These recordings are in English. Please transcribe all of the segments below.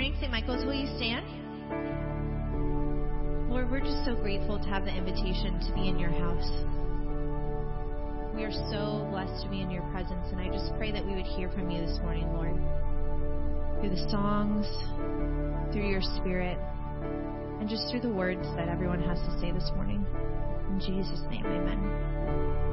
morning. St. Michael's, will you stand? Lord, we're just so grateful to have the invitation to be in your house. We are so blessed to be in your presence, and I just pray that we would hear from you this morning, Lord, through the songs, through your spirit, and just through the words that everyone has to say this morning. In Jesus' name, amen.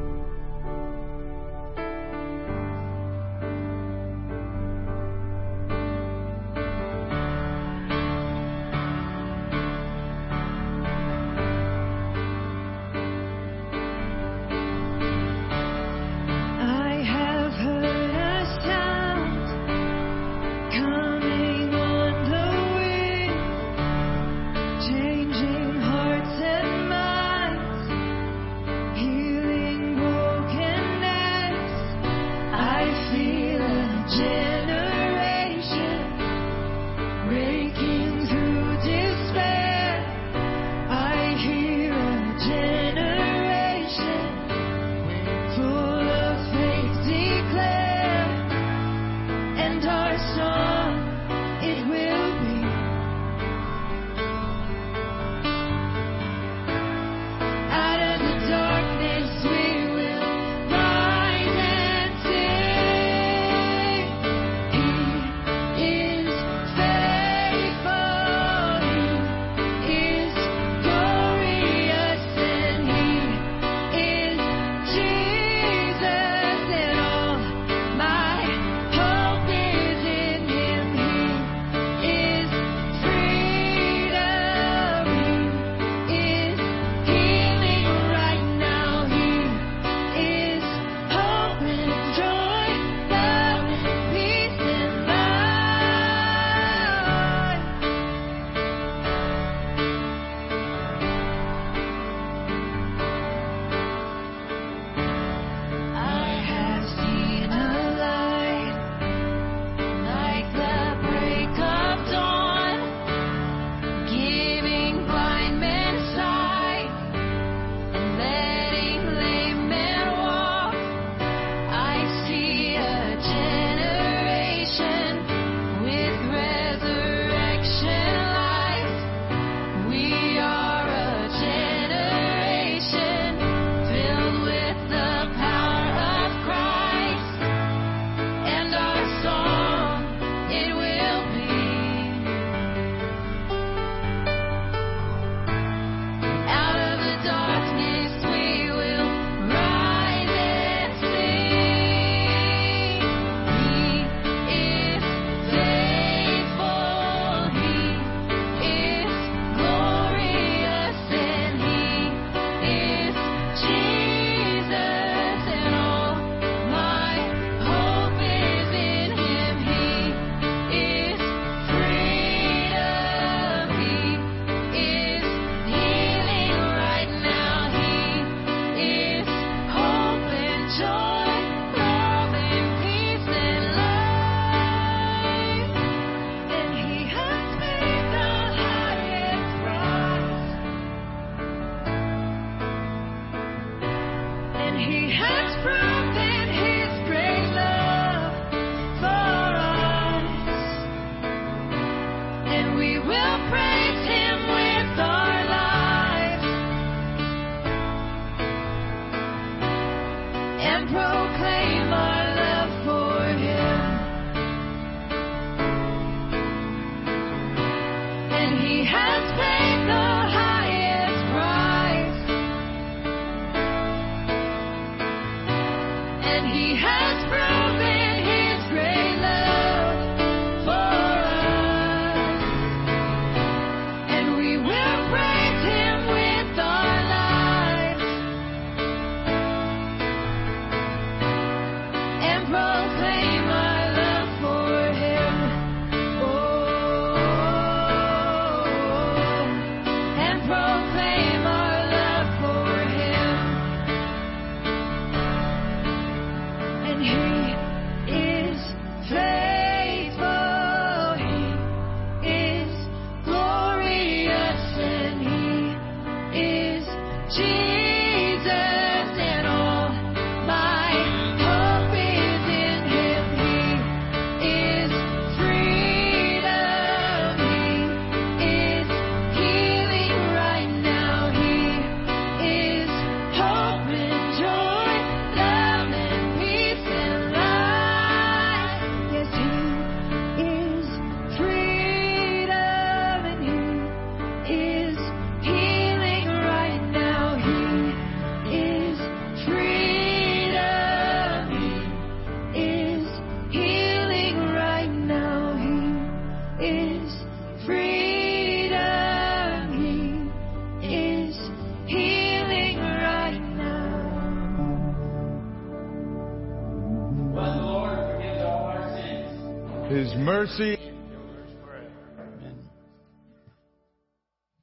Mercy.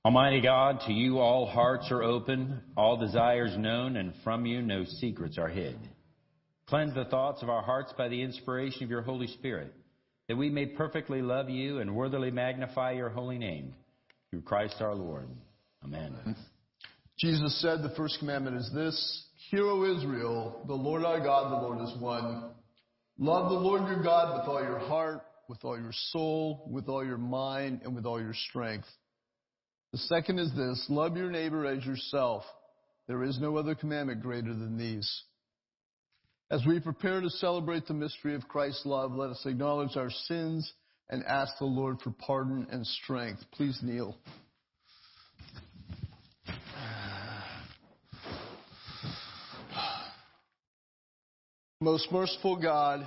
Almighty God, to you all hearts are open, all desires known, and from you no secrets are hid. Cleanse the thoughts of our hearts by the inspiration of your Holy Spirit, that we may perfectly love you and worthily magnify your holy name. Through Christ our Lord. Amen. Jesus said, The first commandment is this Hear, O Israel, the Lord our God, the Lord is one. Love the Lord your God with all your heart, with all your soul, with all your mind, and with all your strength. The second is this love your neighbor as yourself. There is no other commandment greater than these. As we prepare to celebrate the mystery of Christ's love, let us acknowledge our sins and ask the Lord for pardon and strength. Please kneel. Most merciful God,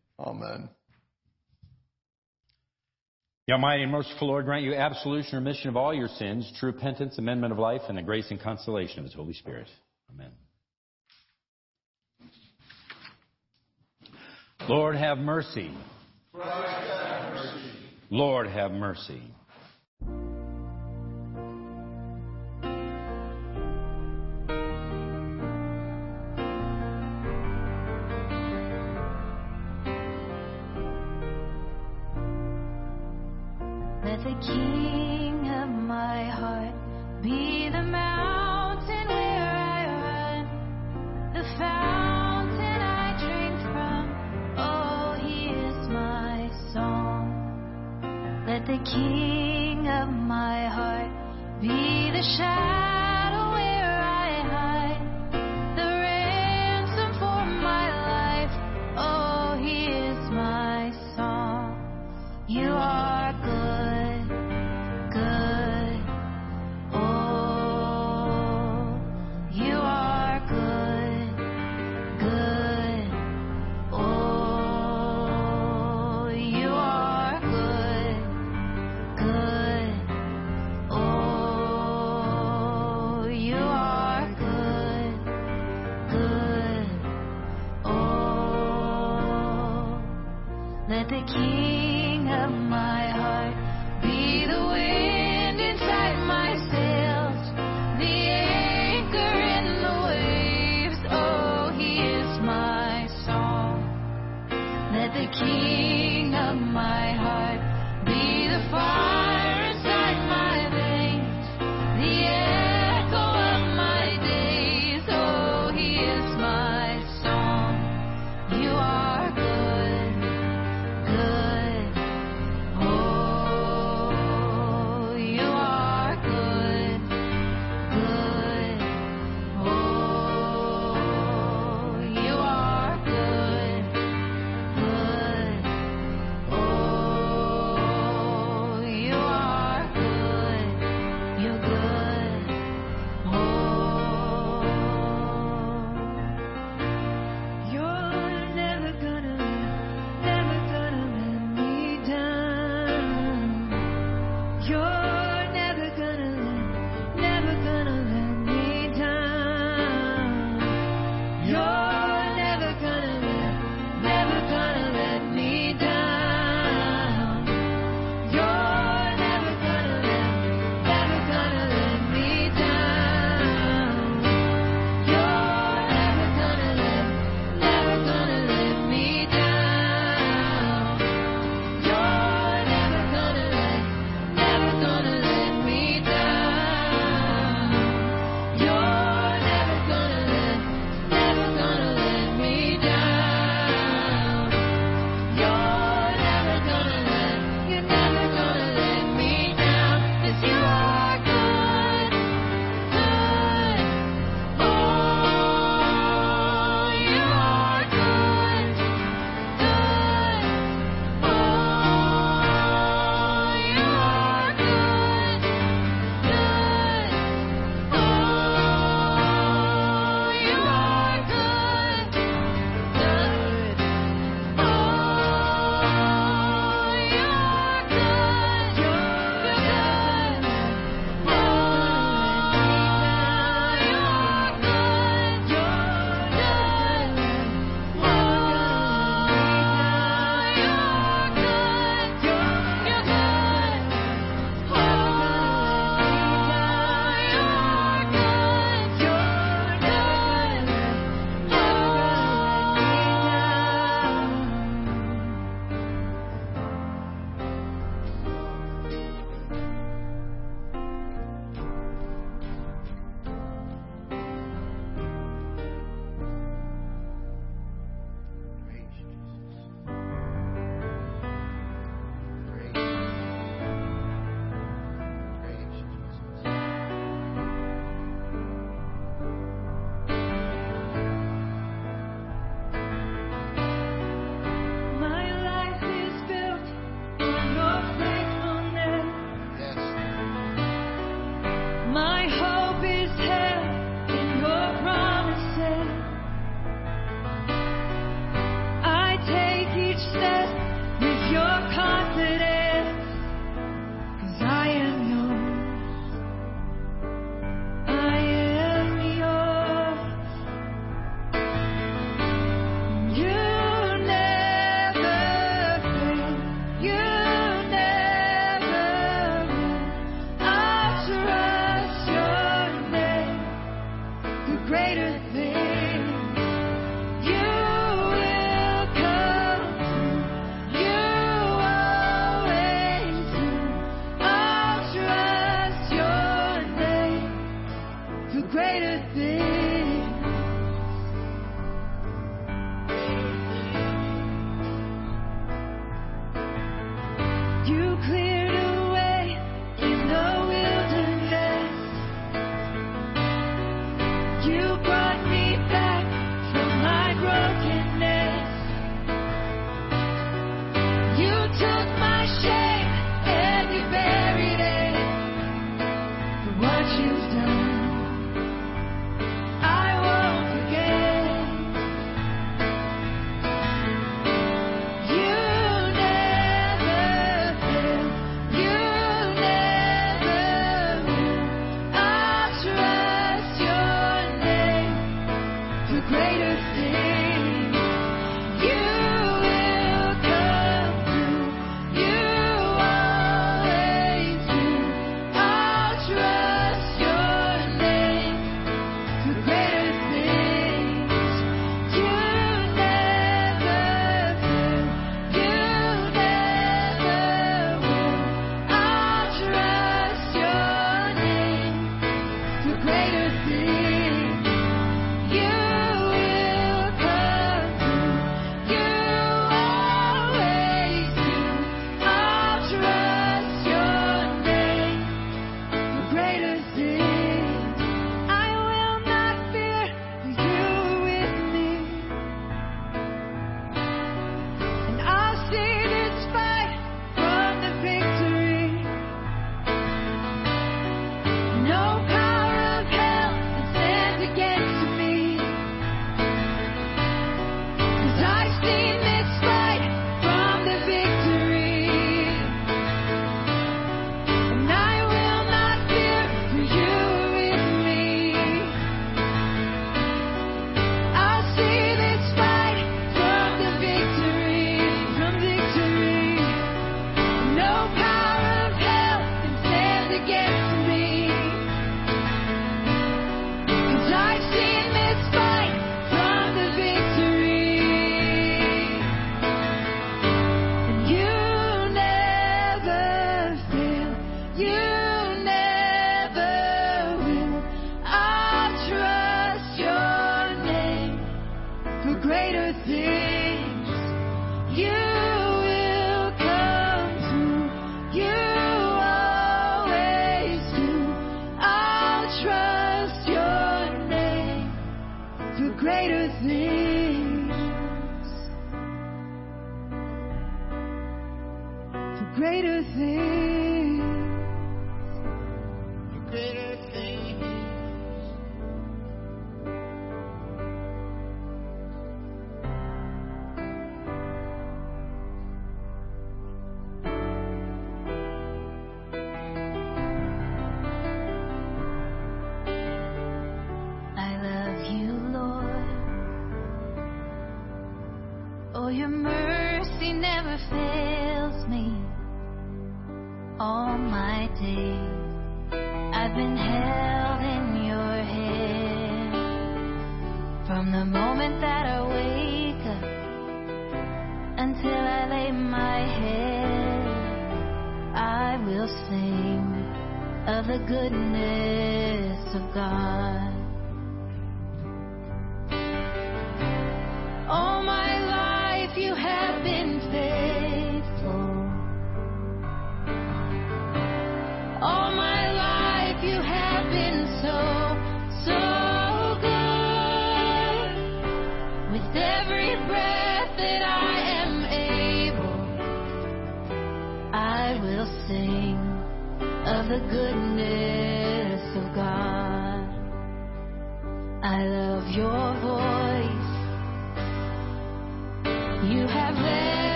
Amen. The Almighty and merciful Lord grant you absolution, and remission of all your sins, true repentance, amendment of life, and the grace and consolation of His Holy Spirit. Amen. Lord, have mercy. have mercy. Lord, have mercy.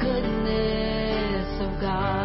Goodness of God.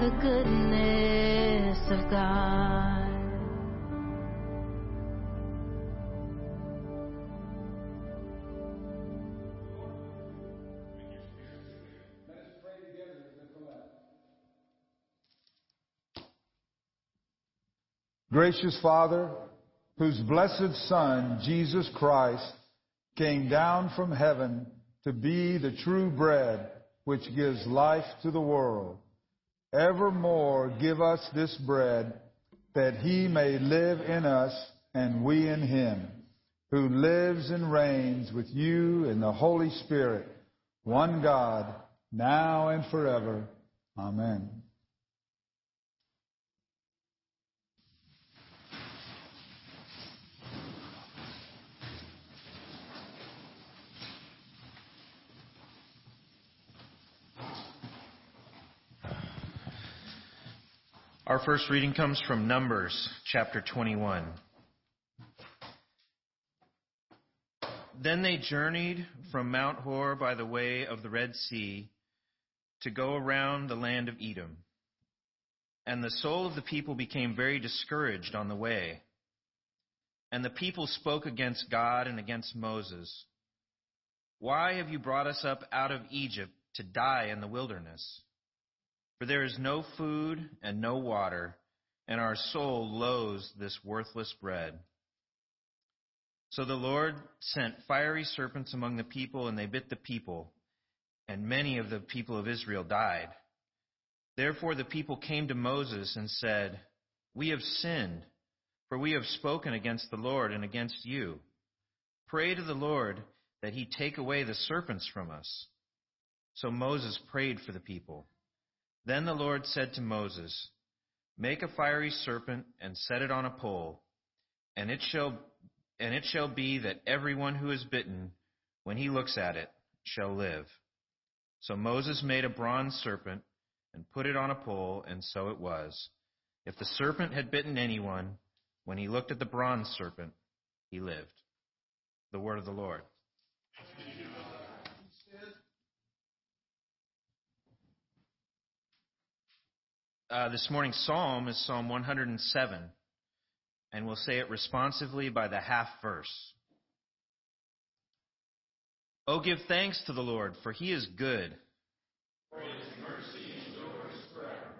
The goodness of God. Gracious Father, whose blessed Son, Jesus Christ, came down from heaven to be the true bread which gives life to the world, evermore give us this bread that he may live in us and we in him, who lives and reigns with you in the Holy Spirit, one God, now and forever. Amen. Our first reading comes from Numbers chapter 21. Then they journeyed from Mount Hor by the way of the Red Sea to go around the land of Edom. And the soul of the people became very discouraged on the way. And the people spoke against God and against Moses. Why have you brought us up out of Egypt to die in the wilderness? For there is no food and no water, and our soul loathes this worthless bread. So the Lord sent fiery serpents among the people, and they bit the people, and many of the people of Israel died. Therefore the people came to Moses and said, We have sinned, for we have spoken against the Lord and against you. Pray to the Lord that he take away the serpents from us. So Moses prayed for the people. Then the Lord said to Moses, Make a fiery serpent and set it on a pole, and it shall and it shall be that everyone who is bitten, when he looks at it, shall live. So Moses made a bronze serpent and put it on a pole, and so it was. If the serpent had bitten anyone, when he looked at the bronze serpent, he lived. The word of the Lord. Uh, this morning's psalm is Psalm 107, and we'll say it responsively by the half verse. Oh, give thanks to the Lord, for he is good. For his mercy endures forever.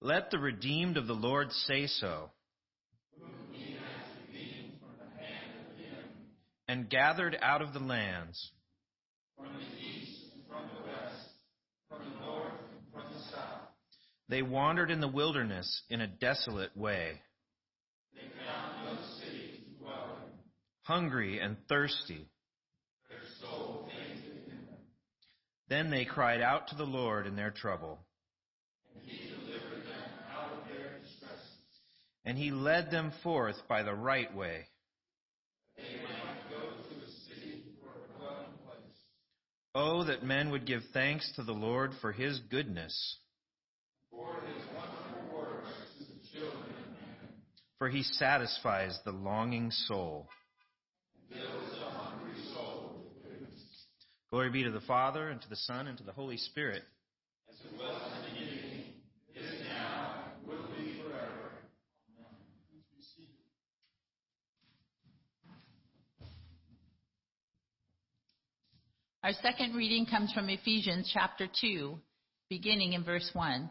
Let the redeemed of the Lord say so. And gathered out of the lands. From the east and from the west, from the north and from the south. They wandered in the wilderness in a desolate way. They found no city to dwell in. Hungry and thirsty. Their soul fainted in them. Then they cried out to the Lord in their trouble. And he delivered them out of their distresses. And he led them forth by the right way. They might go to a city for a dwelling place. Oh, that men would give thanks to the Lord for his goodness. For his wonderful works to the children of men. For he satisfies the longing soul. Fills soul. Glory be to the Father, and to the Son, and to the Holy Spirit. As it was in the beginning, is now, and will be forever. Amen. Our second reading comes from Ephesians chapter 2, beginning in verse 1.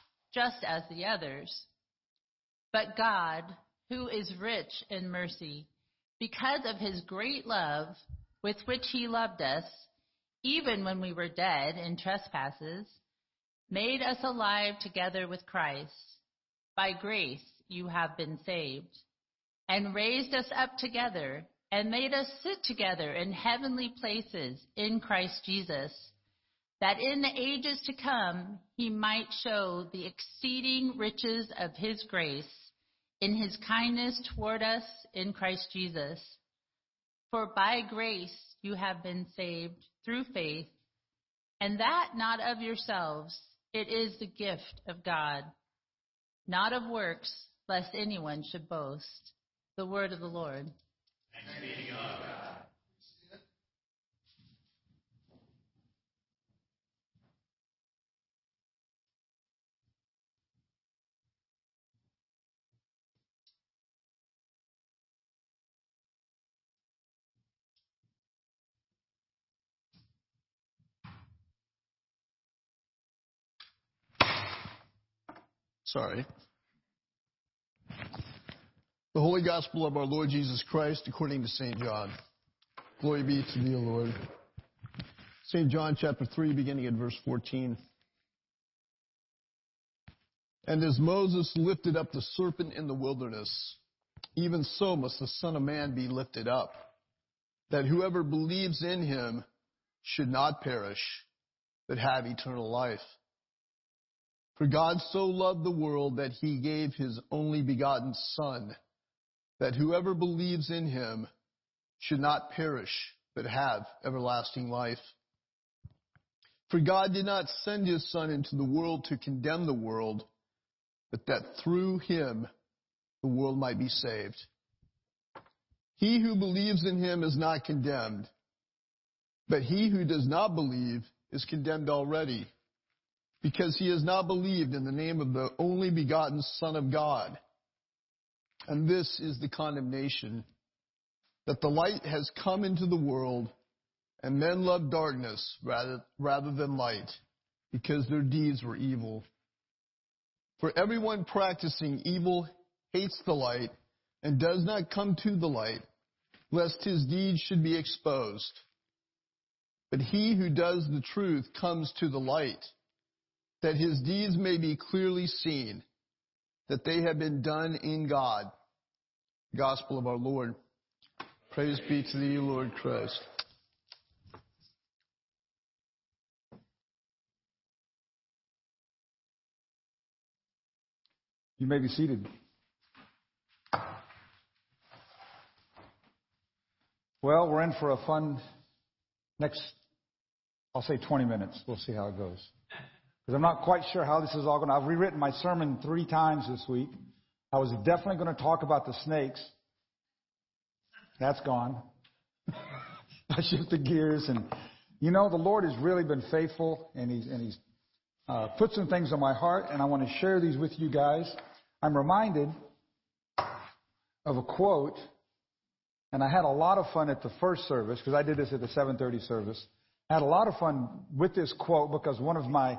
just as the others. But God, who is rich in mercy, because of his great love with which he loved us, even when we were dead in trespasses, made us alive together with Christ. By grace you have been saved, and raised us up together, and made us sit together in heavenly places in Christ Jesus, that in the ages to come he might show the exceeding riches of his grace in his kindness toward us in Christ Jesus. For by grace you have been saved through faith, and that not of yourselves. It is the gift of God, not of works, lest anyone should boast. The word of the Lord. Sorry. The Holy Gospel of our Lord Jesus Christ according to St. John. Glory be to thee, O Lord. St. John chapter 3, beginning at verse 14. And as Moses lifted up the serpent in the wilderness, even so must the Son of Man be lifted up, that whoever believes in him should not perish, but have eternal life. For God so loved the world that he gave his only begotten Son, that whoever believes in him should not perish, but have everlasting life. For God did not send his Son into the world to condemn the world, but that through him the world might be saved. He who believes in him is not condemned, but he who does not believe is condemned already because he has not believed in the name of the only begotten Son of God. And this is the condemnation that the light has come into the world, and men love darkness rather, rather than light, because their deeds were evil. For everyone practicing evil hates the light and does not come to the light, lest his deeds should be exposed. But he who does the truth comes to the light that his deeds may be clearly seen, that they have been done in God. Gospel of our Lord. Praise be to thee, Lord Christ. You may be seated. Well, we're in for a fun next, I'll say 20 minutes. We'll see how it goes. Because I'm not quite sure how this is all going to. I've rewritten my sermon three times this week. I was definitely going to talk about the snakes. That's gone. I shifted gears, and you know the Lord has really been faithful, and He's and He's uh, put some things on my heart, and I want to share these with you guys. I'm reminded of a quote, and I had a lot of fun at the first service because I did this at the 7:30 service. I had a lot of fun with this quote because one of my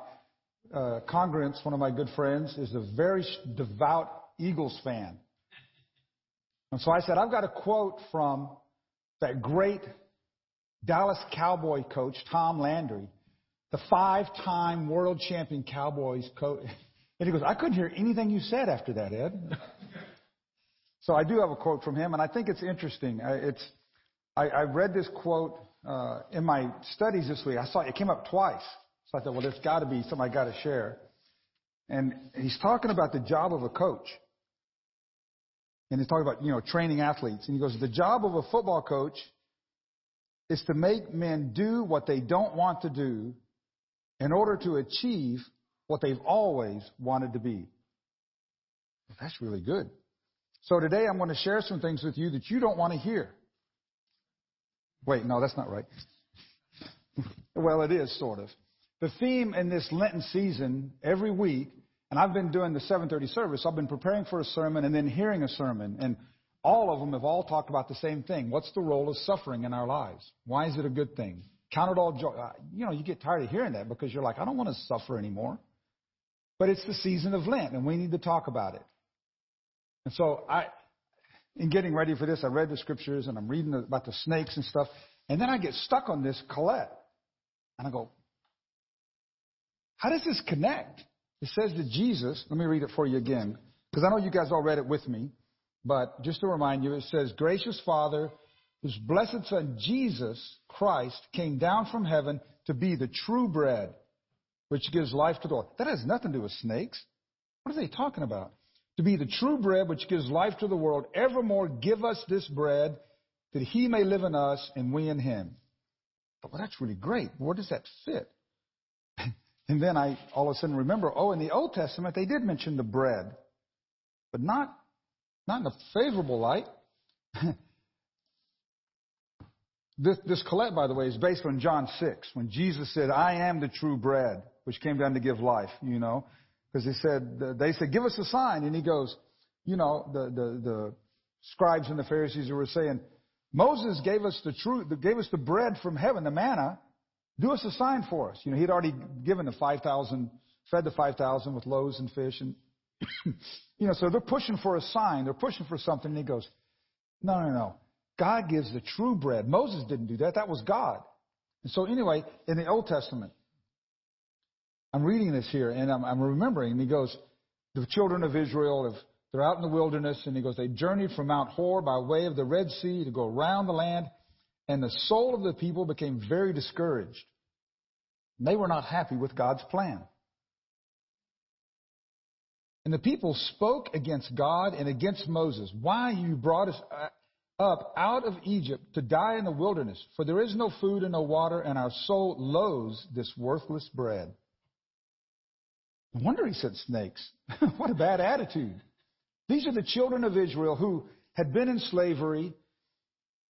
uh, congregants, one of my good friends, is a very devout Eagles fan. And so I said, I've got a quote from that great Dallas Cowboy coach, Tom Landry, the five time world champion Cowboys coach. And he goes, I couldn't hear anything you said after that, Ed. so I do have a quote from him, and I think it's interesting. I, it's, I, I read this quote uh, in my studies this week. I saw it, it came up twice. So I thought, well, there's got to be something I got to share. And he's talking about the job of a coach. And he's talking about, you know, training athletes. And he goes, the job of a football coach is to make men do what they don't want to do in order to achieve what they've always wanted to be. Well, that's really good. So today I'm going to share some things with you that you don't want to hear. Wait, no, that's not right. well, it is, sort of. The theme in this Lenten season, every week, and I've been doing the 7:30 service. I've been preparing for a sermon and then hearing a sermon, and all of them have all talked about the same thing. What's the role of suffering in our lives? Why is it a good thing? Count it all joy. Uh, you know, you get tired of hearing that because you're like, I don't want to suffer anymore. But it's the season of Lent, and we need to talk about it. And so I, in getting ready for this, I read the scriptures and I'm reading about the snakes and stuff, and then I get stuck on this collect, and I go, how does this connect? It says that Jesus, let me read it for you again, because I know you guys all read it with me, but just to remind you, it says, Gracious Father, whose blessed Son, Jesus Christ, came down from heaven to be the true bread, which gives life to the world. That has nothing to do with snakes. What are they talking about? To be the true bread which gives life to the world, evermore give us this bread that he may live in us and we in him. But Well, that's really great. Where does that fit? And then I all of a sudden remember, oh, in the Old Testament they did mention the bread, but not not in a favorable light. this, this collect, by the way, is based on John 6, when Jesus said, I am the true bread, which came down to give life, you know. Because he said, they said, give us a sign. And he goes, you know, the, the, the scribes and the Pharisees were saying, Moses gave us the truth, gave us the bread from heaven, the manna. Do us a sign for us. You know, he'd already given the 5,000, fed the 5,000 with loaves and fish. And, you know, so they're pushing for a sign. They're pushing for something. And he goes, no, no, no. God gives the true bread. Moses didn't do that. That was God. And so anyway, in the Old Testament, I'm reading this here and I'm, I'm remembering, and he goes, the children of Israel have they're out in the wilderness, and he goes, they journeyed from Mount Hor by way of the Red Sea to go around the land, and the soul of the people became very discouraged. They were not happy with God's plan. And the people spoke against God and against Moses. Why you brought us uh, up out of Egypt to die in the wilderness? For there is no food and no water, and our soul loathes this worthless bread. No wonder he said snakes. what a bad attitude. These are the children of Israel who had been in slavery.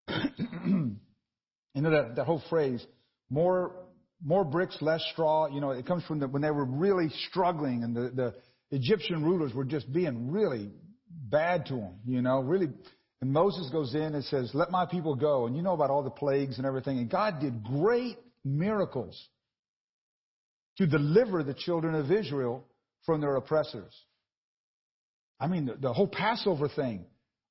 you know that, that whole phrase, more, more bricks, less straw. You know, it comes from the, when they were really struggling and the, the Egyptian rulers were just being really bad to them, you know, really. And Moses goes in and says, let my people go. And you know about all the plagues and everything. And God did great miracles to deliver the children of Israel from their oppressors. I mean, the, the whole Passover thing.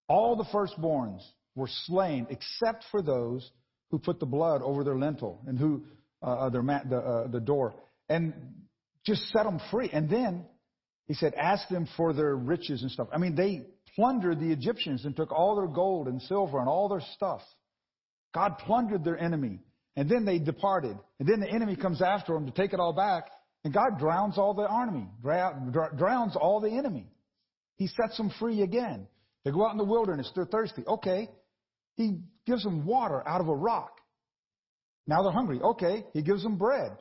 All the firstborns were slain except for those who put the blood over their lintel and who uh, uh their the, uh, the door and just set them free. And then he said, ask them for their riches and stuff. I mean, they plundered the Egyptians and took all their gold and silver and all their stuff. God plundered their enemy. And then they departed. And then the enemy comes after them to take it all back. And God drowns all the army, drowns all the enemy. He sets them free again. They go out in the wilderness. They're thirsty. Okay. He gives them water out of a rock. Now they're hungry. Okay. He gives them bread.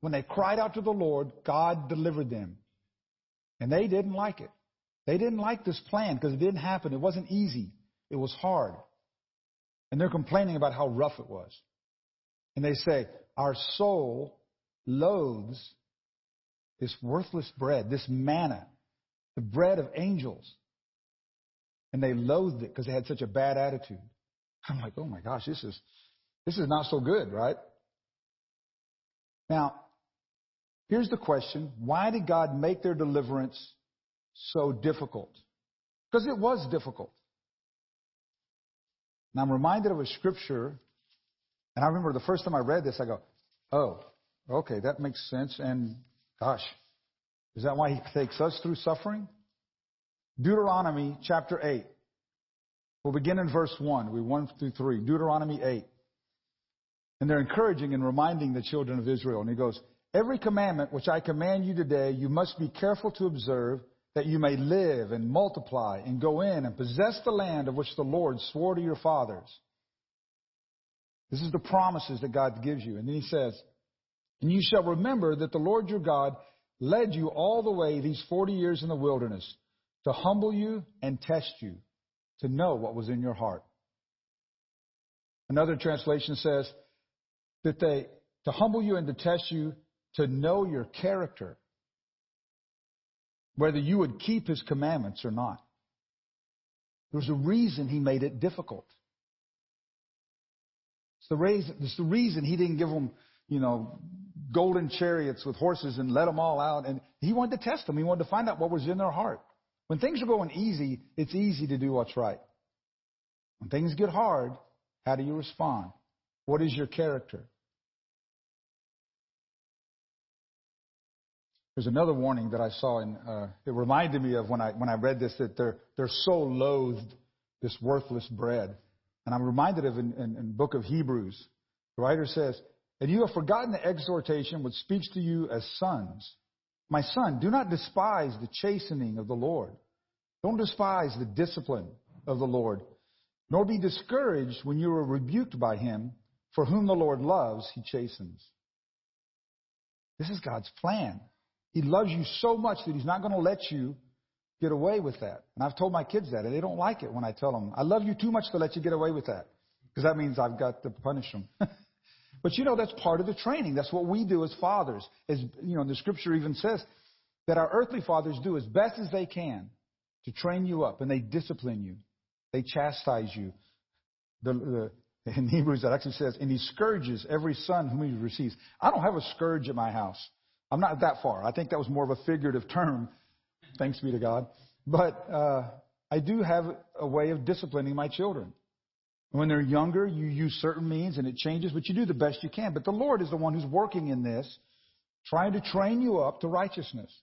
When they cried out to the Lord, God delivered them. And they didn't like it. They didn't like this plan because it didn't happen. It wasn't easy. It was hard. And they're complaining about how rough it was. And they say, Our soul loathes this worthless bread, this manna the bread of angels. And they loathed it because they had such a bad attitude. I'm like, oh my gosh, this is this is not so good, right? Now, here's the question. Why did God make their deliverance so difficult? Because it was difficult. And I'm reminded of a scripture, and I remember the first time I read this, I go, oh, okay, that makes sense. And gosh, is that why he takes us through suffering? Deuteronomy chapter 8. We'll begin in verse 1. We 1 through 3. Deuteronomy 8. And they're encouraging and reminding the children of Israel. And he goes, Every commandment which I command you today, you must be careful to observe that you may live and multiply and go in and possess the land of which the Lord swore to your fathers. This is the promises that God gives you. And then he says, And you shall remember that the Lord your God led you all the way these 40 years in the wilderness to humble you and test you, to know what was in your heart. Another translation says that they, to humble you and to test you, to know your character, whether you would keep his commandments or not. There's a reason he made it difficult. It's the reason, it's the reason he didn't give them, you know, golden chariots with horses and let them all out. And he wanted to test them. He wanted to find out what was in their heart. When things are going easy, it's easy to do what's right. When things get hard, how do you respond? What is your character? There's another warning that I saw, and uh, it reminded me of when I when I read this that they're they're so loathed this worthless bread, and I'm reminded of in, in, in book of Hebrews, the writer says, "And you have forgotten the exhortation which speaks to you as sons, my son, do not despise the chastening of the Lord, don't despise the discipline of the Lord, nor be discouraged when you are rebuked by Him, for whom the Lord loves, He chastens." This is God's plan. He loves you so much that He's not going to let you get away with that. And I've told my kids that, and they don't like it when I tell them, I love you too much to let you get away with that. Because that means I've got to punish them. but you know, that's part of the training. That's what we do as fathers. As, you know, the scripture even says that our earthly fathers do as best as they can to train you up, and they discipline you. They chastise you. The, the, in Hebrews, that actually says, and he scourges every son whom he receives. I don't have a scourge at my house. I'm not that far. I think that was more of a figurative term. Thanks be to God. But uh, I do have a way of disciplining my children. When they're younger, you use certain means and it changes, but you do the best you can. But the Lord is the one who's working in this, trying to train you up to righteousness.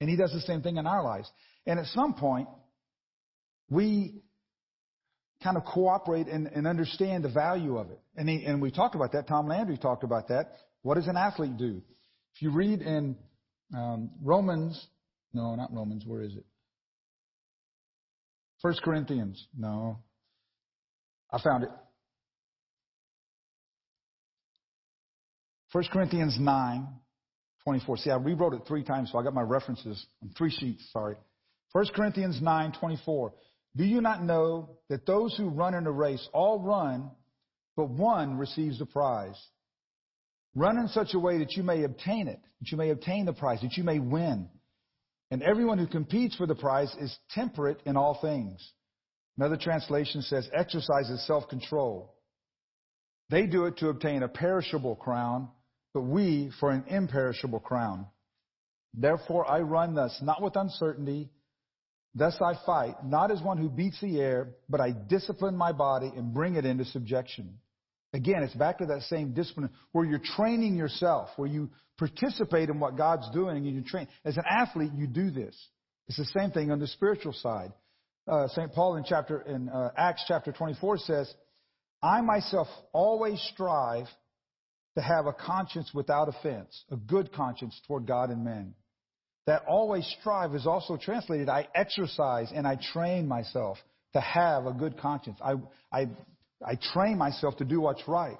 And He does the same thing in our lives. And at some point, we kind of cooperate and, and understand the value of it. And, he, and we talked about that. Tom Landry talked about that. What does an athlete do? If you read in um, Romans, no, not Romans, where is it? First Corinthians, no. I found it. First Corinthians 9, 24. See, I rewrote it three times, so I got my references on three sheets, sorry. First Corinthians 9, 24. Do you not know that those who run in a race all run, but one receives the prize? Run in such a way that you may obtain it, that you may obtain the prize, that you may win. And everyone who competes for the prize is temperate in all things. Another translation says exercises self-control. They do it to obtain a perishable crown, but we for an imperishable crown. Therefore I run thus, not with uncertainty. Thus I fight, not as one who beats the air, but I discipline my body and bring it into subjection Again, it's back to that same discipline where you're training yourself, where you participate in what God's doing and you train. As an athlete, you do this. It's the same thing on the spiritual side. Uh, St. Paul in chapter, in uh, Acts chapter 24 says, I myself always strive to have a conscience without offense, a good conscience toward God and men. That always strive is also translated, I exercise and I train myself to have a good conscience. I, I I train myself to do what's right.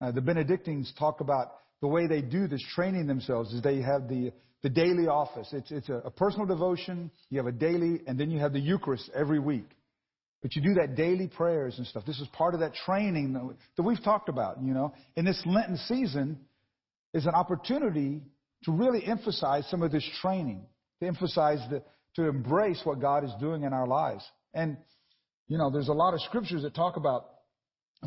Uh, the Benedictines talk about the way they do this training themselves is they have the, the daily office. It's, it's a, a personal devotion. You have a daily, and then you have the Eucharist every week. But you do that daily prayers and stuff. This is part of that training that, that we've talked about, you know. In this Lenten season is an opportunity to really emphasize some of this training, to emphasize the, to embrace what God is doing in our lives. And, you know, there's a lot of scriptures that talk about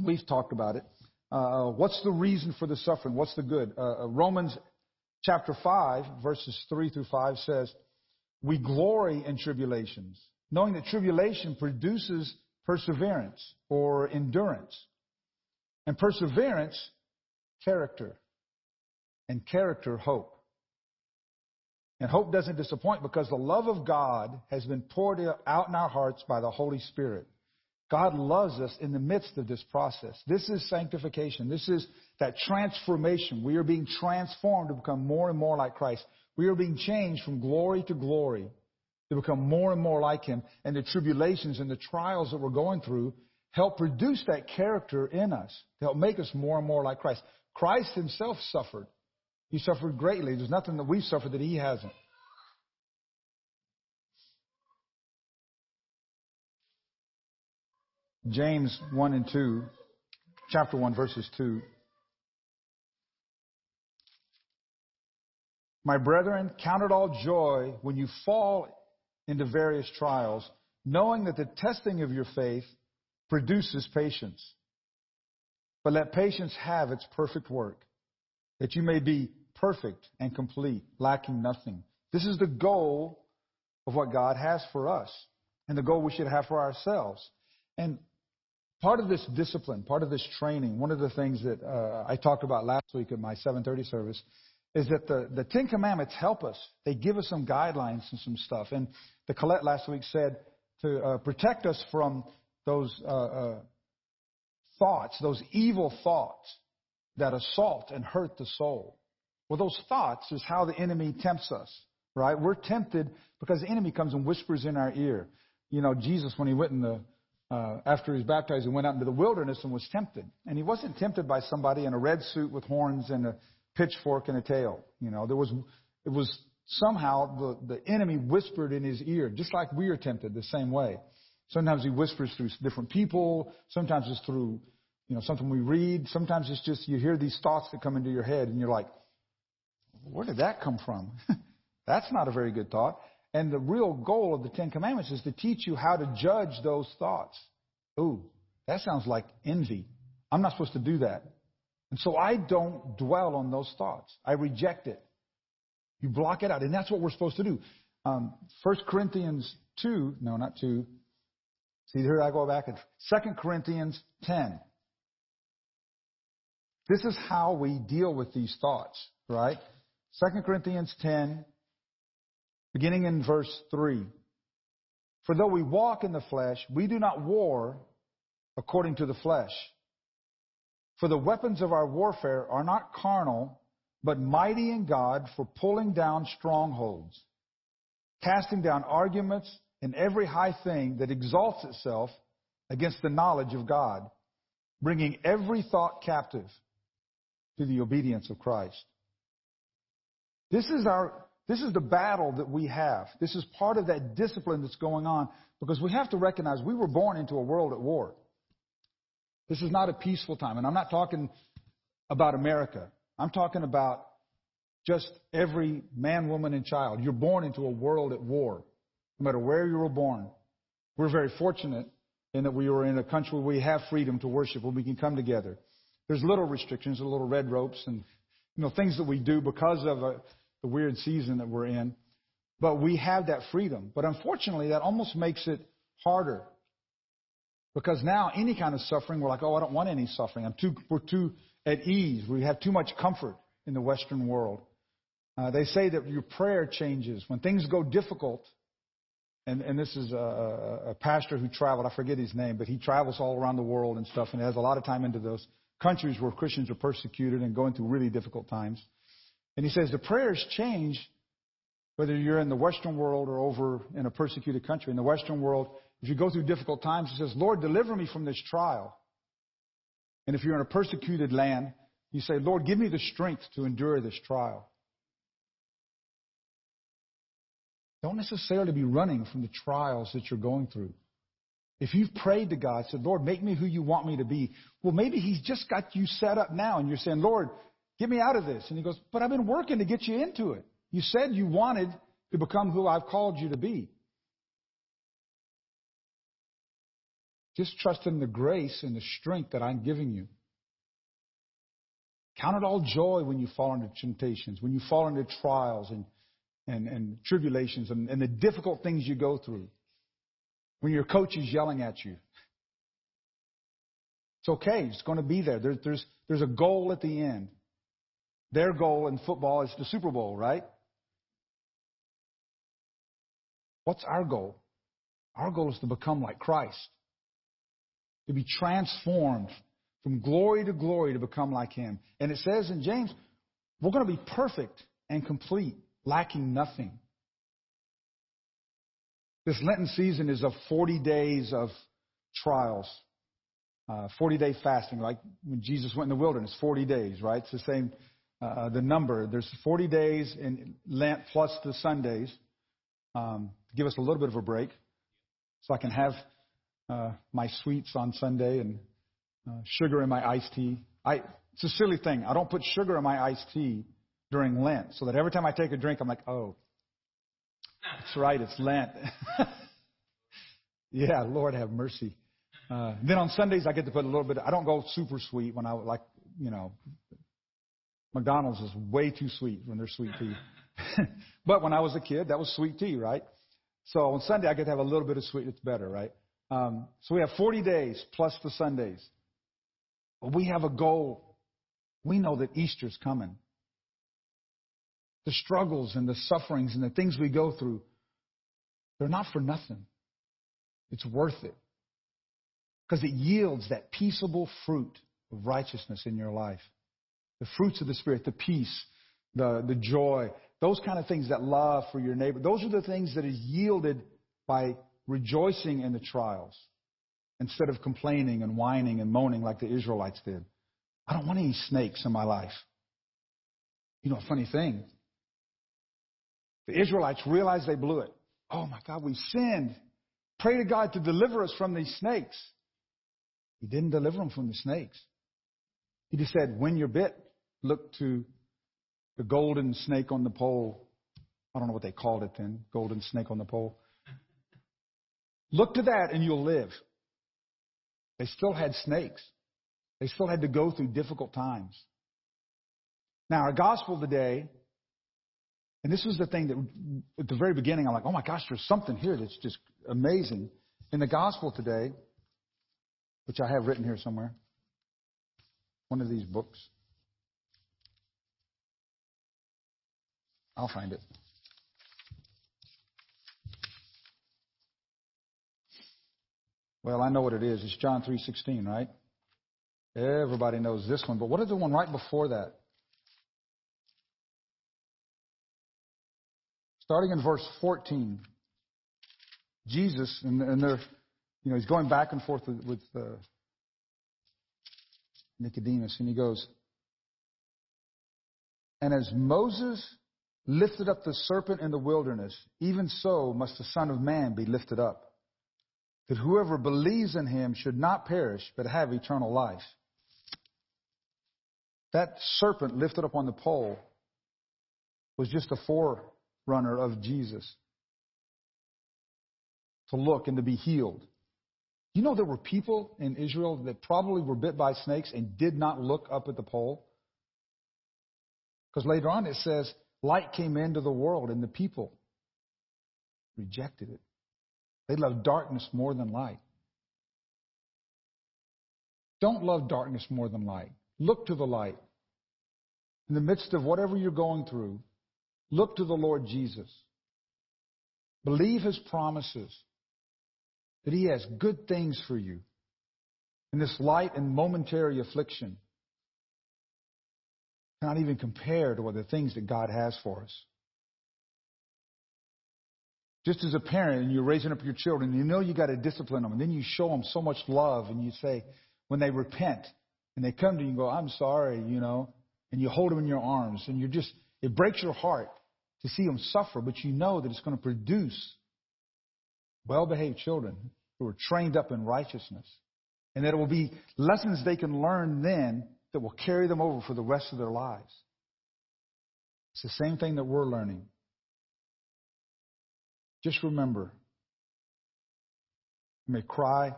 We've talked about it. Uh, what's the reason for the suffering? What's the good? Uh, uh, Romans chapter 5, verses 3 through 5 says, We glory in tribulations, knowing that tribulation produces perseverance or endurance. And perseverance, character. And character, hope. And hope doesn't disappoint because the love of God has been poured out in our hearts by the Holy Spirit. God loves us in the midst of this process. This is sanctification. This is that transformation. We are being transformed to become more and more like Christ. We are being changed from glory to glory to become more and more like Him. And the tribulations and the trials that we're going through help produce that character in us to help make us more and more like Christ. Christ Himself suffered. He suffered greatly. There's nothing that we've suffered that He hasn't. James 1 and 2, chapter 1, verses 2. My brethren, count it all joy when you fall into various trials, knowing that the testing of your faith produces patience. But let patience have its perfect work, that you may be perfect and complete, lacking nothing. This is the goal of what God has for us and the goal we should have for ourselves. And Part of this discipline, part of this training, one of the things that uh, I talked about last week at my 7:30 service is that the, the Ten Commandments help us. They give us some guidelines and some stuff. And the collect last week said to uh, protect us from those uh, uh, thoughts, those evil thoughts that assault and hurt the soul. Well, those thoughts is how the enemy tempts us, right? We're tempted because the enemy comes and whispers in our ear. You know, Jesus, when he went in the, uh, after he was baptized, he went out into the wilderness and was tempted. And he wasn't tempted by somebody in a red suit with horns and a pitchfork and a tail. You know, there was, it was somehow the, the enemy whispered in his ear, just like we are tempted the same way. Sometimes he whispers through different people. Sometimes it's through, you know, something we read. Sometimes it's just you hear these thoughts that come into your head and you're like, where did that come from? That's not a very good thought. And the real goal of the Ten Commandments is to teach you how to judge those thoughts. Ooh, that sounds like envy. I'm not supposed to do that. And so I don't dwell on those thoughts. I reject it. You block it out. And that's what we're supposed to do. Um, 1 Corinthians 2, no, not 2. See, here I go back at 2 Corinthians 10. This is how we deal with these thoughts, right? 2 Corinthians 10, beginning in verse 3. For though we walk in the flesh, we do not war according to the flesh. For the weapons of our warfare are not carnal, but mighty in God for pulling down strongholds, casting down arguments and every high thing that exalts itself against the knowledge of God, bringing every thought captive to the obedience of Christ. This is our this is the battle that we have. This is part of that discipline that's going on because we have to recognize we were born into a world at war. This is not a peaceful time. And I'm not talking about America. I'm talking about just every man, woman, and child. You're born into a world at war, no matter where you were born. We're very fortunate in that we were in a country where we have freedom to worship, where we can come together. There's little restrictions, little red ropes, and you know things that we do because of a, the weird season that we're in. But we have that freedom. But unfortunately, that almost makes it harder because now any kind of suffering, we're like, oh, I don't want any suffering. I'm too, we're too at ease. We have too much comfort in the Western world. Uh, they say that your prayer changes when things go difficult. And, and this is a, a pastor who traveled. I forget his name, but he travels all around the world and stuff, and has a lot of time into those countries where Christians are persecuted and going through really difficult times. And he says the prayers change whether you're in the Western world or over in a persecuted country. In the Western world, if you go through difficult times, he says, Lord, deliver me from this trial. And if you're in a persecuted land, you say, Lord, give me the strength to endure this trial. Don't necessarily be running from the trials that you're going through. If you've prayed to God, said, Lord, make me who you want me to be, well, maybe He's just got you set up now and you're saying, Lord, get me out of this. And He goes, but I've been working to get you into it. You said you wanted to become who I've called you to be. Just trust in the grace and the strength that I'm giving you. Count it all joy when you fall into temptations, when you fall into trials and, and, and tribulations and, and the difficult things you go through. When your coach is yelling at you. It's okay. It's going to be there. there there's, there's a goal at the end. Their goal in football is the Super Bowl, right? What's our goal? Our goal is to become like Christ to be transformed from glory to glory to become like Him. And it says in James, we're going to be perfect and complete, lacking nothing. This Lenten season is of 40 days of trials, uh, 40 day fasting, like when Jesus went in the wilderness, 40 days, right? It's the same, uh, the number. There's 40 days in Lent plus the Sundays. Um, give us a little bit of a break so I can have uh, my sweets on Sunday and uh, sugar in my iced tea. I, it's a silly thing. I don't put sugar in my iced tea during Lent so that every time I take a drink, I'm like, oh, that's right, it's Lent. yeah, Lord have mercy. Uh, then on Sundays, I get to put a little bit. I don't go super sweet when I like, you know, McDonald's is way too sweet when they're sweet tea. but when I was a kid, that was sweet tea, right? So on Sunday, I get to have a little bit of sweet. It's better, right? Um, so we have 40 days plus the Sundays. But we have a goal. We know that Easter's coming. the struggles and the sufferings and the things we go through, they're not for nothing. It's worth it. Because it yields that peaceable fruit of righteousness in your life. The fruits of the Spirit, the peace, the, the joy, those kind of things, that love for your neighbor. Those are the things that is yielded by rejoicing in the trials instead of complaining and whining and moaning like the Israelites did. I don't want any snakes in my life. You know, a funny thing. The Israelites realized they blew it. Oh my God, we sinned. Pray to God to deliver us from these snakes. He didn't deliver them from the snakes. He just said, when you're bit, look to the golden snake on the pole. I don't know what they called it then, golden snake on the pole. Look to that and you'll live. They still had snakes. They still had to go through difficult times. Now, our gospel today, and this was the thing that at the very beginning, I'm like, oh my gosh, there's something here that's just amazing. In the gospel today, which I have written here somewhere, one of these books. I'll find it. Well, I know what it is. It's John 3:16, right? Everybody knows this one, but what is the one right before that? Starting in verse 14. Jesus, and, and they're, you know, he's going back and forth with, with uh, Nicodemus, and he goes, And as Moses lifted up the serpent in the wilderness, even so must the Son of Man be lifted up that whoever believes in him should not perish, but have eternal life. That serpent lifted up on the pole was just a forerunner of Jesus to look and to be healed. You know, there were people in Israel that probably were bit by snakes and did not look up at the pole. Because later on it says, light came into the world and the people rejected it. They loved darkness more than light. Don't love darkness more than light. Look to the light. In the midst of whatever you're going through, look to the Lord Jesus. Believe his promises that he has good things for you in this light and momentary affliction. Not even compare to what the things that God has for us. Just as a parent, and you're raising up your children, you know you got to discipline them, and then you show them so much love, and you say, when they repent, and they come to you and go, I'm sorry, you know, and you hold them in your arms, and you're just, it breaks your heart to see them suffer, but you know that it's going to produce well behaved children who are trained up in righteousness. And that it will be lessons they can learn then that will carry them over for the rest of their lives. It's the same thing that we're learning. Just remember, you may cry,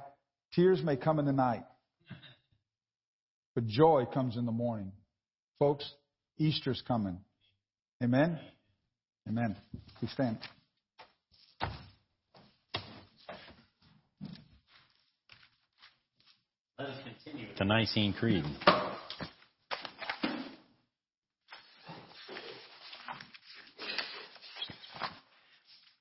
tears may come in the night, but joy comes in the morning. Folks, Easter's coming. Amen? Amen. We stand. Let us continue with the Nicene Creed.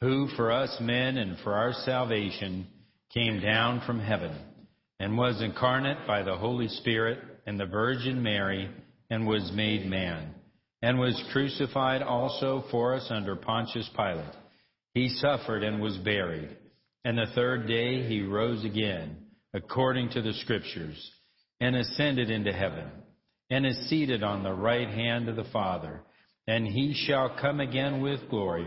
who for us men and for our salvation came down from heaven and was incarnate by the Holy Spirit and the Virgin Mary and was made man and was crucified also for us under Pontius Pilate. He suffered and was buried, and the third day he rose again, according to the Scriptures, and ascended into heaven, and is seated on the right hand of the Father, and he shall come again with glory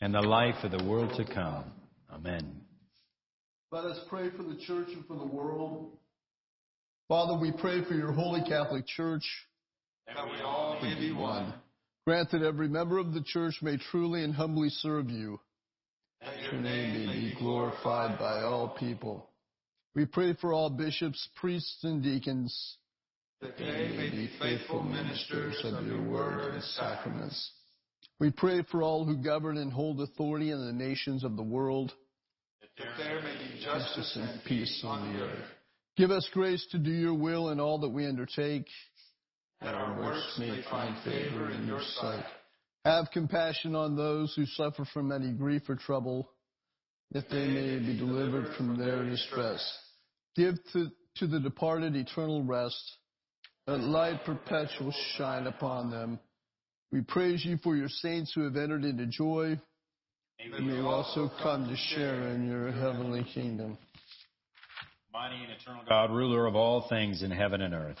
and the life of the world to come. Amen. Let us pray for the church and for the world. Father, we pray for your holy Catholic Church. That we all may be one. Grant that every member of the church may truly and humbly serve you. That Your name may be glorified by all people. We pray for all bishops, priests, and deacons. That they may be faithful ministers of your word and sacraments. We pray for all who govern and hold authority in the nations of the world. That there may be justice and peace on the earth. Give us grace to do your will in all that we undertake. That our works may find favor in your sight. Have compassion on those who suffer from any grief or trouble, that they may be delivered from their distress. Give to, to the departed eternal rest. that light perpetual shine upon them. We praise you for your saints who have entered into joy. And may also come to share in your heavenly kingdom. Mighty and eternal God, ruler of all things in heaven and earth,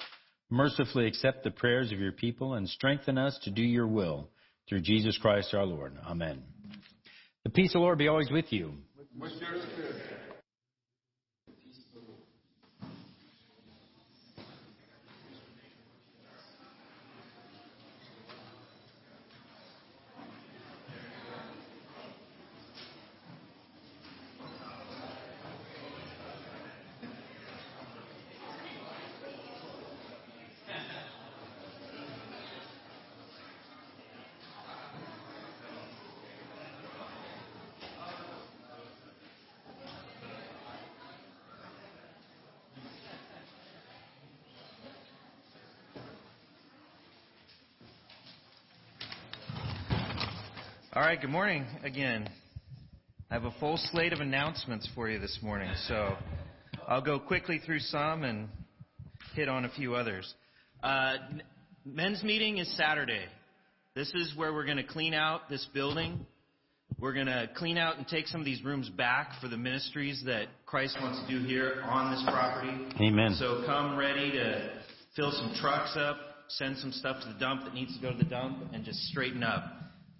mercifully accept the prayers of your people and strengthen us to do your will through Jesus Christ our Lord. Amen. The peace of the Lord be always with you. With right, good morning again. I have a full slate of announcements for you this morning, so I'll go quickly through some and hit on a few others. Uh, men's meeting is Saturday. This is where we're going to clean out this building. We're going to clean out and take some of these rooms back for the ministries that Christ wants to do here on this property. Amen. So come ready to fill some trucks up, send some stuff to the dump that needs to go to the dump, and just straighten up.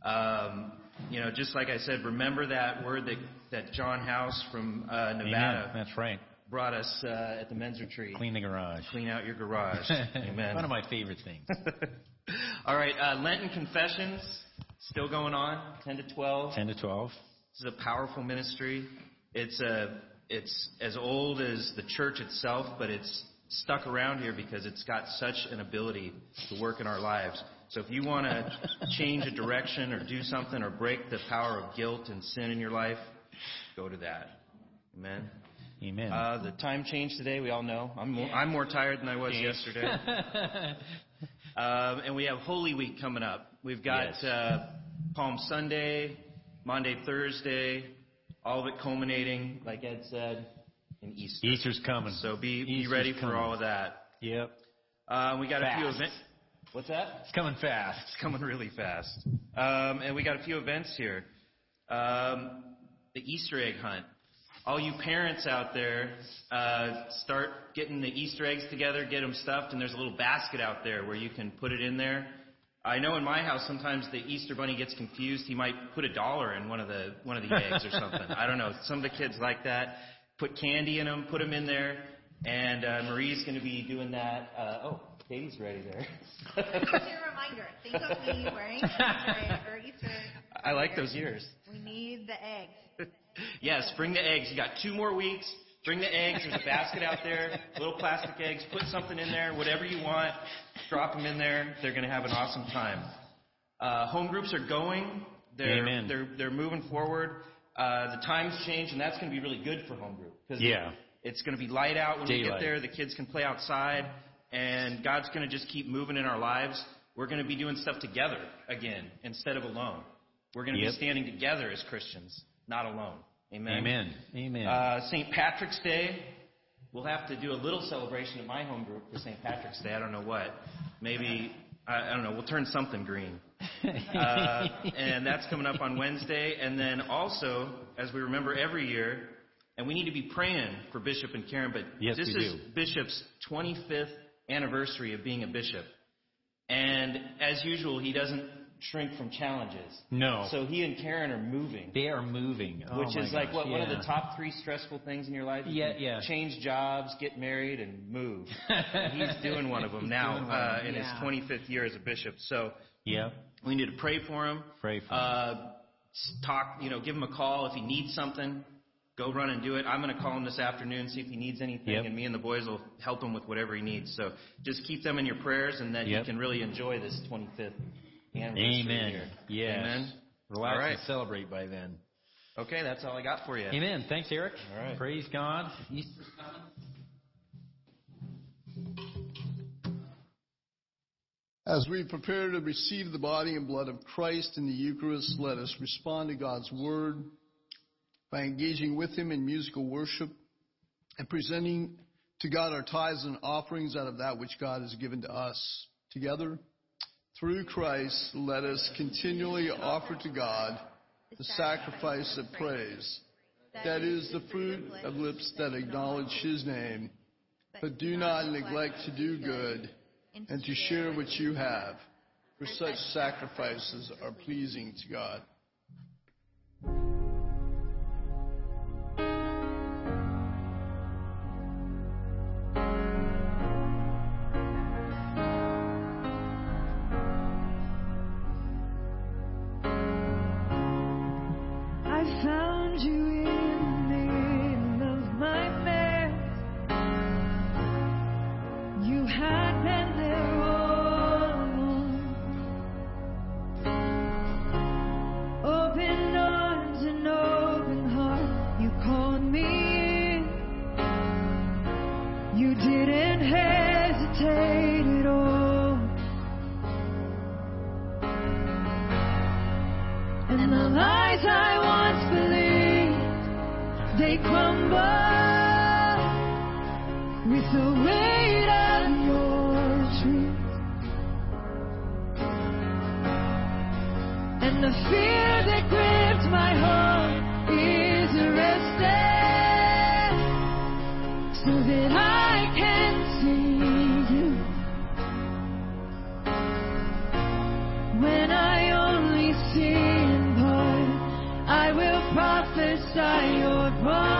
Um, you know, just like I said, remember that word that, that John House from uh, Nevada Amen. That's right. brought us uh, at the men's retreat. Clean the garage. Clean out your garage. Amen. One of my favorite things. All right, uh, Lenten confessions still going on, 10 to 12. 10 to 12. This is a powerful ministry. It's a, it's as old as the church itself, but it's stuck around here because it's got such an ability to work in our lives. So if you want to change a direction or do something or break the power of guilt and sin in your life, go to that. Amen. Amen. Uh, the time change today, we all know. I'm more, I'm more tired than I was yesterday. Um, and we have Holy Week coming up. We've got Yes. uh, Palm Sunday, Monday, Thursday, all of it culminating, like Ed said, in Easter. Easter's coming. So be, be ready for coming. all of that. Yep. Uh, we got a few Fast. events. What's that? It's coming fast. It's coming really fast. Um, and we got a few events here. Um, the Easter egg hunt. All you parents out there, uh, start getting the Easter eggs together, get them stuffed, and there's a little basket out there where you can put it in there. I know in my house sometimes the Easter bunny gets confused. He might put a dollar in one of the one of the eggs or something. I don't know. Some of the kids like that. Put candy in them, put them in there, and uh, Marie's going to be doing that. Uh, oh, Katie's ready there. Here's your reminder. Think of me wearing Easter egg or Easter. I like those ears. We need the eggs. yes, bring the eggs. You got two more weeks. Bring the eggs. There's a basket out there, little plastic eggs. Put something in there, whatever you want. Drop them in there. They're going to have an awesome time. Uh, home groups are going. They're, Amen. They're they're moving forward. Uh, the times change, and that's going to be really good for home group because Yeah. it's going to be light out when we get there. The kids can play outside, and God's going to just keep moving in our lives. We're going to be doing stuff together again instead of alone. We're going to Yep. be standing together as Christians, not alone. Amen. Amen. Amen. Uh, St. Patrick's Day. We'll have to do a little celebration at my home group for St. Patrick's Day. I don't know what. Maybe I, I don't know, we'll turn something green. Uh, and that's coming up on Wednesday. And then also, as we remember every year, and we need to be praying for Bishop and Karen, but Yes, this is do. Bishop's 25th anniversary of being a bishop. And as usual, he doesn't shrink from challenges. No. So he and Karen are moving. They are moving. Oh which is like gosh, what one of the top three stressful things in your life. You Yeah, yeah. Change jobs, get married, and move. And he's doing one of them now uh, in yeah. his 25th year as a bishop. So Yeah. we need to pray for him. Pray for him. Uh, talk, you know, give him a call if he needs something. Go run and do it. I'm going to call him this afternoon, see if he needs anything, Yep. and me and the boys will help him with whatever he needs. So just keep them in your prayers, and then Yep. you can really enjoy this 25th anniversary Amen. year. Yes. Amen. Relax All right. and celebrate by then. Okay, that's all I got for you. Amen. Thanks, Eric. All right. Praise God. Easter's coming. As we prepare to receive the body and blood of Christ in the Eucharist, let us respond to God's word by engaging with Him in musical worship and presenting to God our tithes and offerings out of that which God has given to us. Together, through Christ, let us continually offer to God the sacrifice of praise. That is the fruit of lips that acknowledge His name, but do not neglect to do good and to share what you have, for such sacrifices are pleasing to God. Prophesy your promise.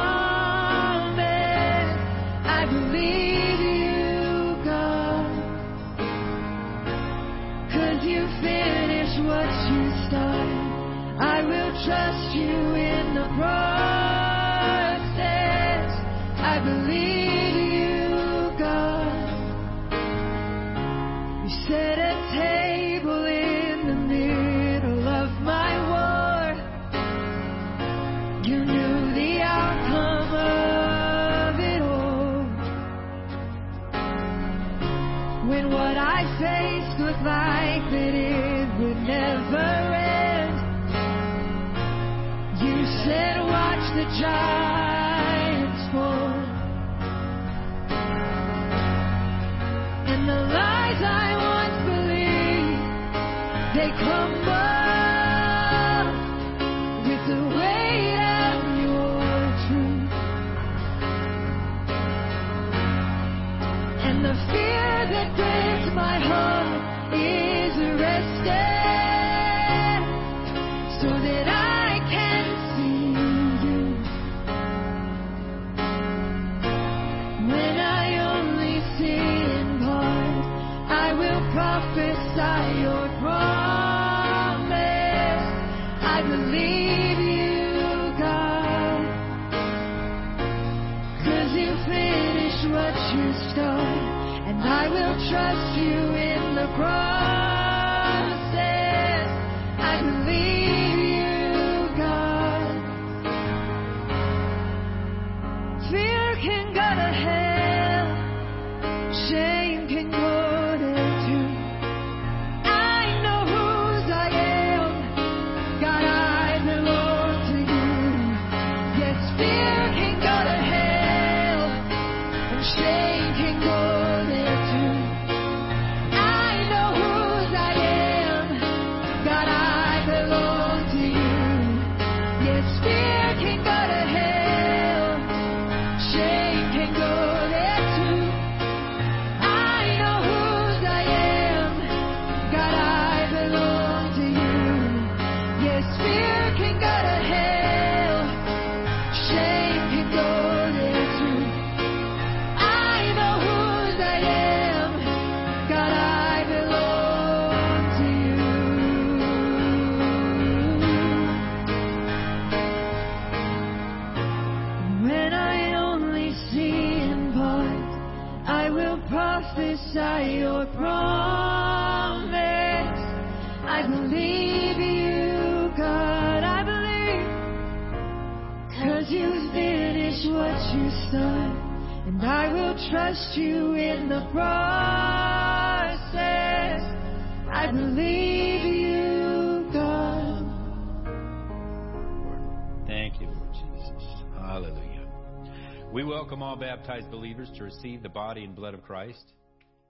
Welcome all baptized believers to receive the body and blood of Christ.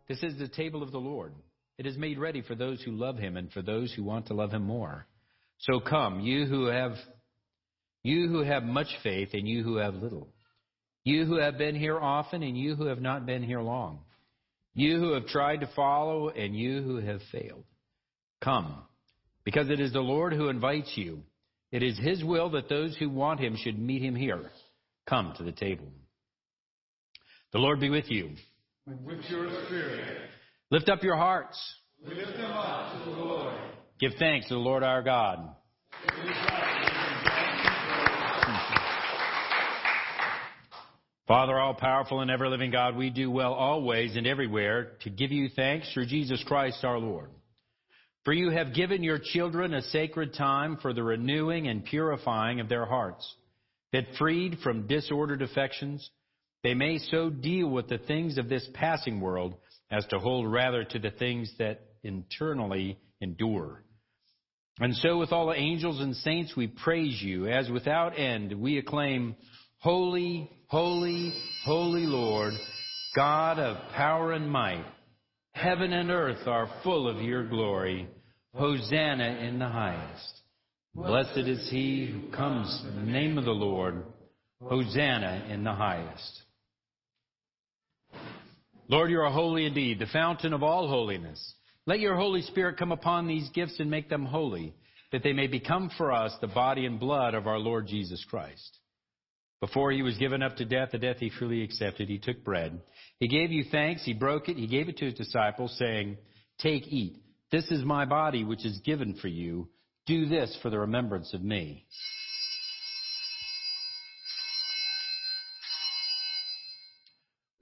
This is the table of the Lord. It is made ready for those who love him and for those who want to love him more. So come, you who have you who have much faith and you who have little. You who have been here often and you who have not been here long. You who have tried to follow and you who have failed. Come, because it is the Lord who invites you. It is his will that those who want him should meet him here. Come to the table. The Lord be with you. And with your spirit, Lift up your hearts. we lift them up to the Lord. Give thanks to the Lord our God. Father, all powerful and ever living God, we do well always and everywhere to give you thanks through Jesus Christ our Lord. For you have given your children a sacred time for the renewing and purifying of their hearts, that freed from disordered affections, they may so deal with the things of this passing world as to hold rather to the things that internally endure. And so, with all the angels and saints, we praise you, as without end we acclaim, Holy, holy, holy Lord, God of power and might. Heaven and earth are full of your glory. Hosanna in the highest. Blessed is he who comes in the name of the Lord. Hosanna in the highest. Lord, you are holy indeed, the fountain of all holiness. Let your Holy Spirit come upon these gifts and make them holy, that they may become for us the body and blood of our Lord Jesus Christ. Before he was given up to death, the death he freely accepted, he took bread. He gave you thanks, he broke it, he gave it to his disciples, saying, Take, eat. This is my body, which is given for you. Do this for the remembrance of me.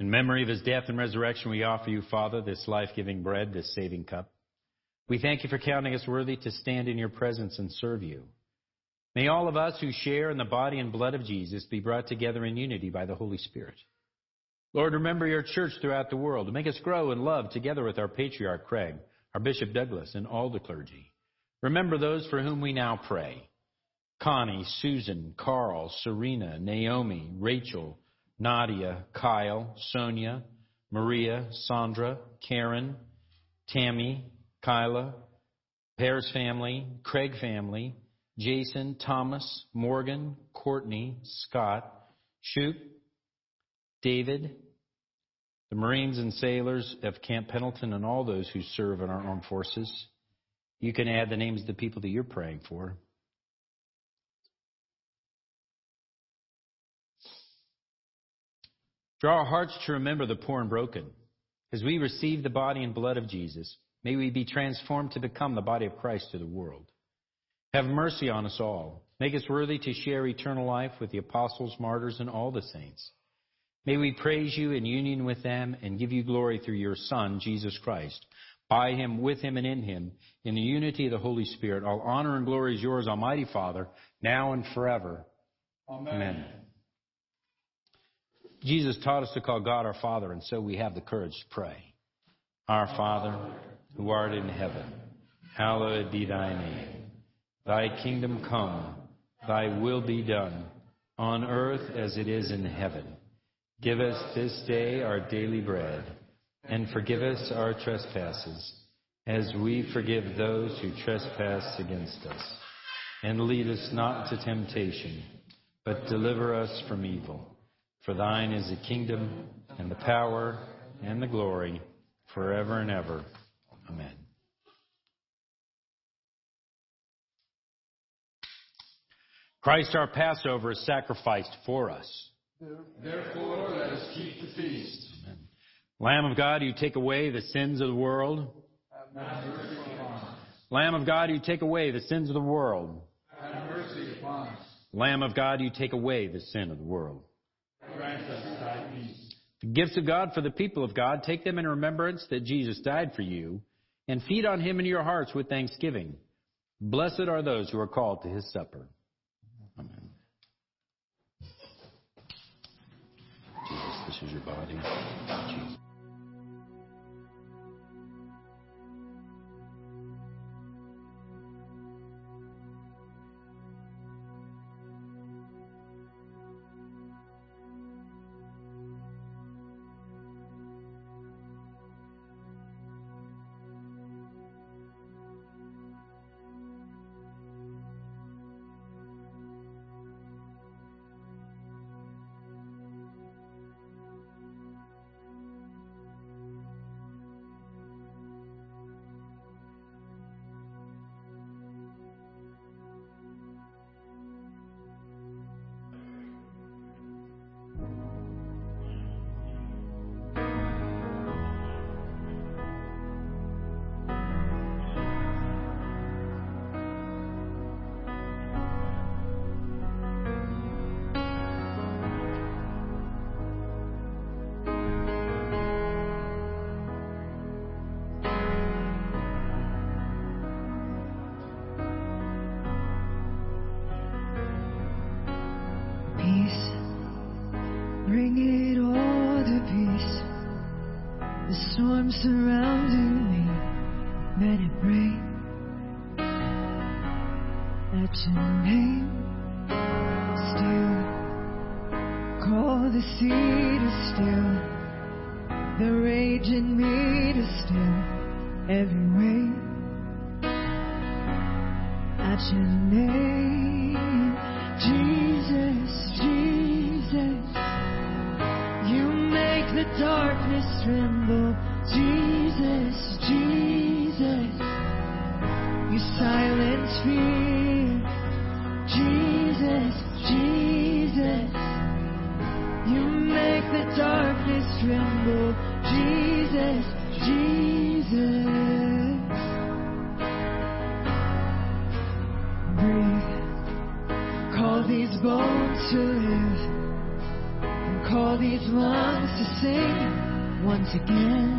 In memory of his death and resurrection, we offer you, Father, this life giving bread, this saving cup. We thank you for counting us worthy to stand in your presence and serve you. May all of us who share in the body and blood of Jesus be brought together in unity by the Holy Spirit. Lord, remember your church throughout the world make us grow in love together with our patriarch Craig, our Bishop Douglas, and all the clergy. Remember those for whom we now pray Connie, Susan, Carl, Serena, Naomi, Rachel, Nadia, Kyle, Sonia, Maria, Sandra, Karen, Tammy, Kyla, Pear's family, Craig family, Jason, Thomas, Morgan, Courtney, Scott, Shoot, David, the Marines and sailors of Camp Pendleton, and all those who serve in our armed forces. You can add the names of the people that you're praying for. Draw our hearts to remember the poor and broken. As we receive the body and blood of Jesus, may we be transformed to become the body of Christ to the world. Have mercy on us all. Make us worthy to share eternal life with the apostles, martyrs, and all the saints. May we praise you in union with them and give you glory through your Son, Jesus Christ. By him, with him, and in him, in the unity of the Holy Spirit, all honor and glory is yours, Almighty Father, now and forever. Amen. Amen. Jesus taught us to call God our Father, and so we have the courage to pray. Our Father, who art in heaven, hallowed be thy name. Thy kingdom come, thy will be done, on earth as it is in heaven. Give us this day our daily bread, and forgive us our trespasses, as we forgive those who trespass against us. And lead us not to temptation, but deliver us from evil. For thine is the kingdom, and the power, and the glory forever and ever. Amen. Christ our Passover is sacrificed for us. Therefore, let us keep the feast. Amen. Lamb of God, you take away the sins of the world. Have mercy upon us. Lamb of God, you take away the sins of the world. Have mercy upon us. Lamb of God, you take away the sin of the world. The gifts of God for the people of God, take them in remembrance that Jesus died for you, and feed on him in your hearts with thanksgiving. Blessed are those who are called to his supper. Amen. Jesus, this is your body. Storm surrounding me, let it break. At your name, still call the sea to still, the rage in me to still every wave. At your name, Jesus, Jesus, you make the darkness tremble. Again.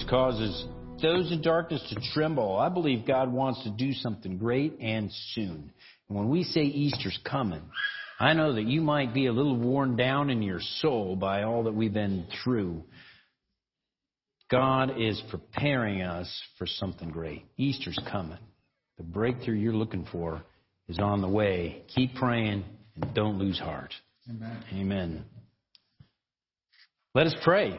Jesus causes those in darkness to tremble. I believe God wants to do something great and soon. And when we say Easter's coming, I know that you might be a little worn down in your soul by all that we've been through. God is preparing us for something great. Easter's coming. The breakthrough you're looking for is on the way. Keep praying and don't lose heart. Amen. Amen. Let us pray.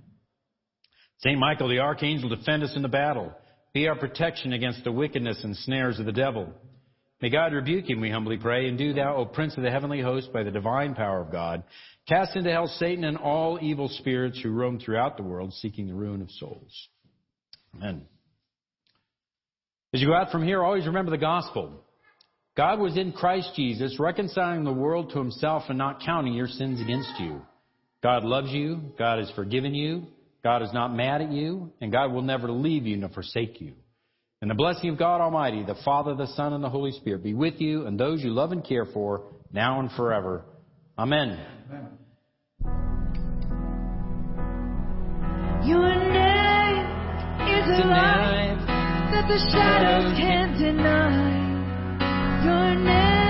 Saint Michael the archangel, defend us in the battle. Be our protection against the wickedness and snares of the devil. May God rebuke him, we humbly pray, and do thou, O Prince of the heavenly host, by the divine power of God, cast into hell Satan and all evil spirits who roam throughout the world seeking the ruin of souls. Amen. As you go out from here, always remember the gospel. God was in Christ Jesus, reconciling the world to himself and not counting your sins against you. God loves you. God has forgiven you. God is not mad at you, and God will never leave you nor forsake you. And the blessing of God Almighty, the Father, the Son, and the Holy Spirit be with you and those you love and care for, now and forever. Amen. Your name is a light that the shadows can't deny. Your name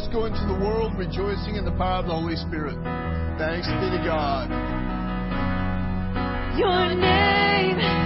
us go into the world rejoicing in the power of the Holy Spirit. Thanks be to God. Your name